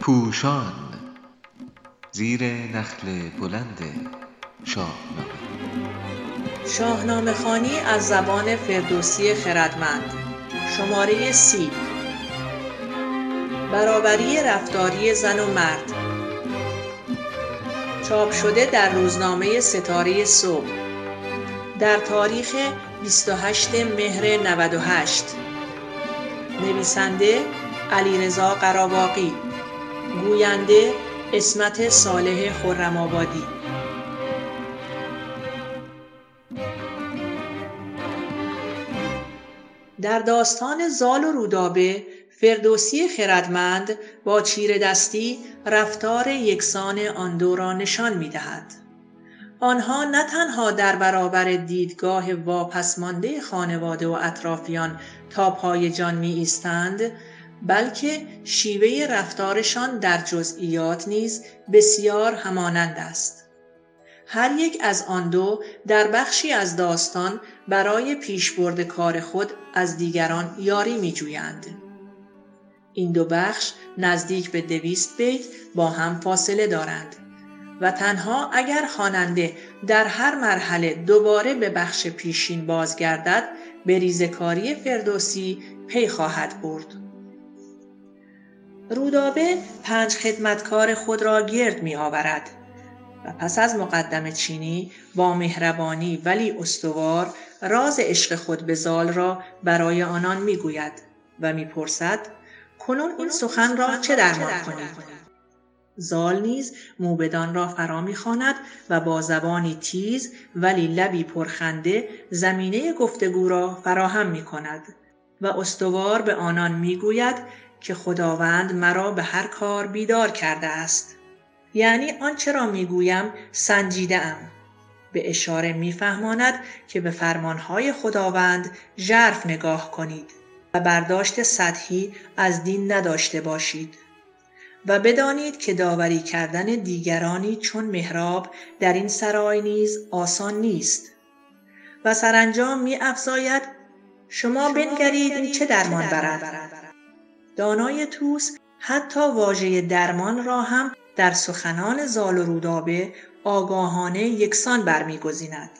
پوشان زیر نخل بلند شاهنامه شاهنامه خانی از زبان فردوسی خردمند. شماره سی. برابری رفتاری زن و مرد. چاپ شده در روزنامه ستاره صبح. در تاریخ 28 مهر 98 نویسنده علیرضا قراباقی گوینده اسمت صالح خرم‌آبادی در داستان زال و رودابه فردوسی خردمند با چیردستی رفتار یکسان آن دو را نشان می دهد. آنها نه تنها در برابر دیدگاه واپسمانده خانواده و اطرافیان تا پای جان می ایستند بلکه شیوه رفتارشان در جزئیات نیز بسیار همانند است. هر یک از آن دو در بخشی از داستان برای پیشبرد کار خود از دیگران یاری می جویند. این دو بخش نزدیک به دویست بیت با هم فاصله دارند و تنها اگر خواننده در هر مرحله دوباره به بخش پیشین بازگردد به ریزکاری فردوسی پی خواهد برد. رودابه پنج خدمتکار خود را گرد می آورد و پس از مقدم چینی با مهربانی ولی استوار راز عشق خود به زال را برای آنان می گوید و می پرسد کنون این سخن را چه درمان کنید؟ زال نیز موبدان را فرا می‌خواند و با زبانی تیز ولی لبی پرخنده زمینه گفتگو را فراهم می کند و استوار به آنان می‌گوید که خداوند مرا به هر کار بیدار کرده است. یعنی آنچه را می‌گویم سنجیده ام به اشاره میفهماند که به فرمانهای خداوند ژرف نگاه کنید و برداشت سطحی از دین نداشته باشید. و بدانید که داوری کردن دیگرانی چون مهراب در این سرای نیز آسان نیست. و سرانجام می افزاید شما بنگرید این چه درمان برد؟ دانای توس حتی واژه درمان را هم در سخنان زال و رودابه آگاهانه یکسان برمیگزیند.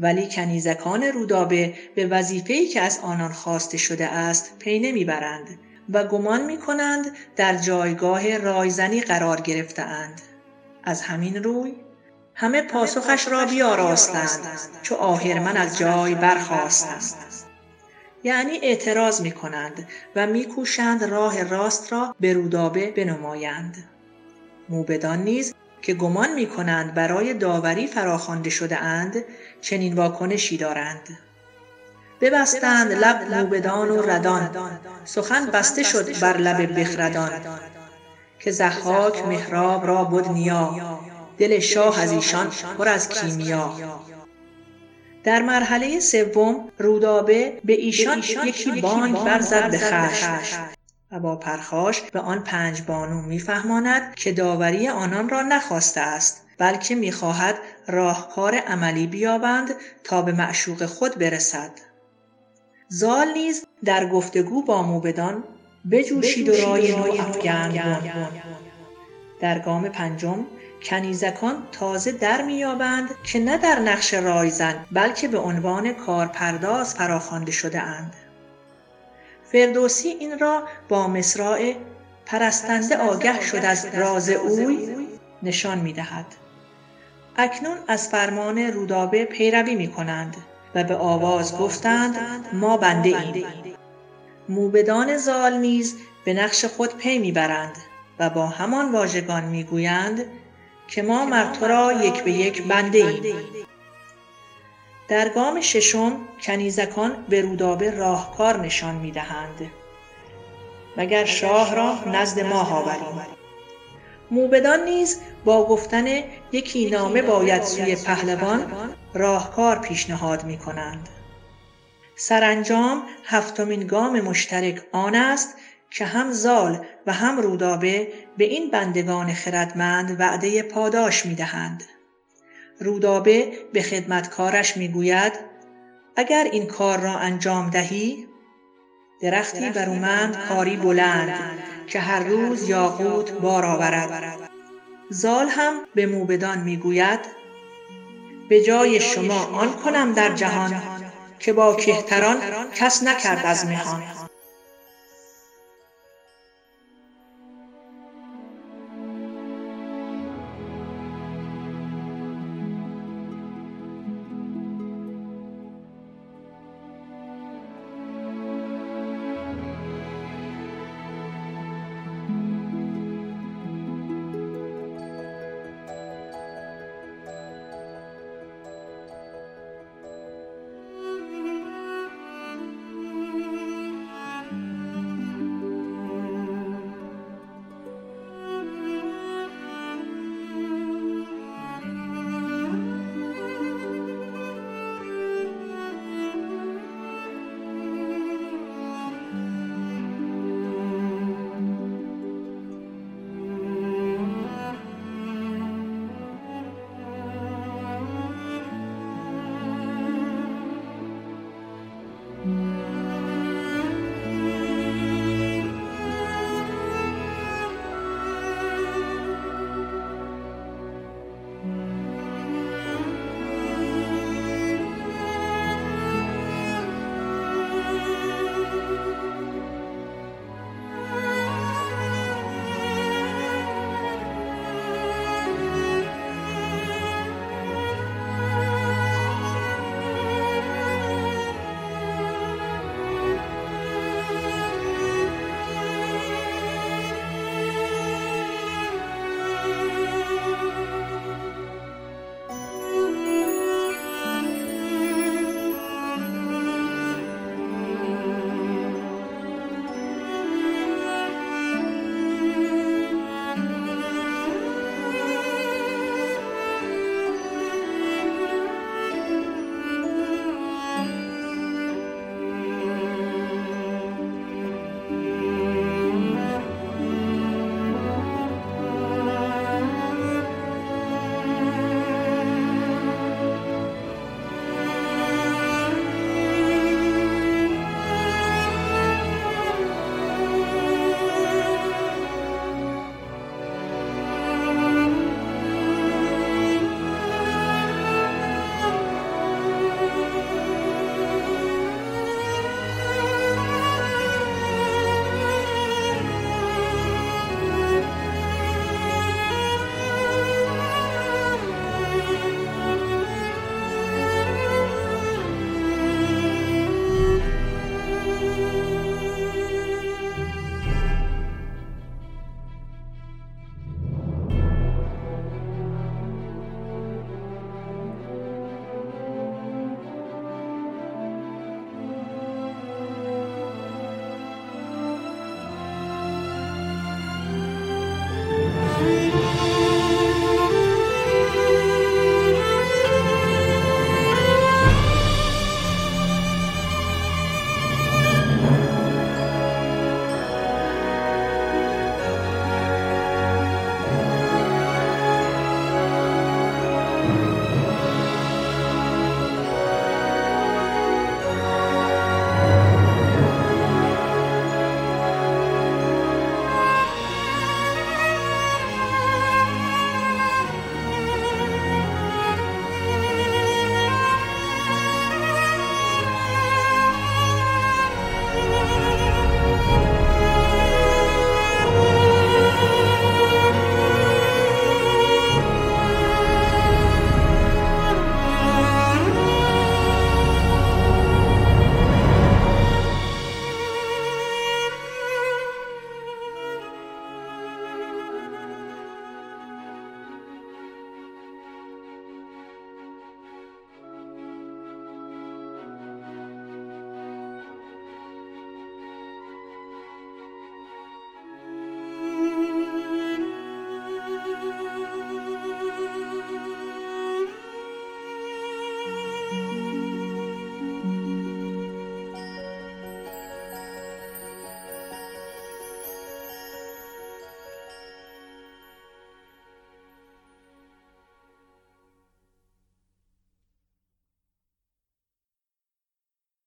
ولی کنیزکان رودابه به وظیفه‌ای که از آنان خواسته شده است پی نمی‌برند. و گمان می کنند در جایگاه رایزنی قرار گرفتهاند. از همین روی همه پاسخش را بیاراستند چو آهرمن از جای برخواستند یعنی اعتراض می کنند و میکوشند راه راست را به رودابه بنمایند. موبدان نیز که گمان می کنند برای داوری فراخوانده شده اند چنین واکنشی دارند. ببستند لب موبدان و ردان. سخن بسته شد بر لب بخردان. که ضحاک مهراب را بد نیا دل شاه از ایشان پر از کیمیا. در مرحله سوم رودابه به ایشان یکی بانگ برزد به خشم. و با پرخاش به آن پنج بانو میفهماند که داوری آنان را نخواسته است بلکه می‌خواهد راهکار عملی بیابند تا به معشوق خود برسد. زال نیز در گفتگو با موبدان بجوشید و رای نو افگند در گام پنجم کنیزکان تازه در میابند که نه در نقش رایزن بلکه به عنوان کارپرداز فراخوانده شده اند. فردوسی این را با مصراع پرستنده آگه شد از راز اوی نشان می دهد. اکنون از فرمان رودابه پیروی می کنند و به آواز گفتند ما بنده ایم. موبدان زال نیز به نقش خود پی می‌برند و با همان واژگان می‌گویند که ما مر تو را یک به یک بنده ایم. در گام ششم کنیزکان به رودابه راهکار نشان می دهند. مگر شاه را نزد ما آوریم موبدان نیز با گفتن یکی نامه باید سوی پهلوان راهکار پیشنهاد می کنند. سرانجام هفتمین گام مشترک آن است که هم زال و هم رودابه به این بندگان خردمند وعده پاداش می دهند. رودابه به خدمتکارش می گوید اگر این کار را انجام دهی درختی برومند کاری بلند که هر روز یاقوت بار آورد زال هم به موبدان می‌گوید به جای شما آن کنم در جهان که با کهتران کس نکرد از مهان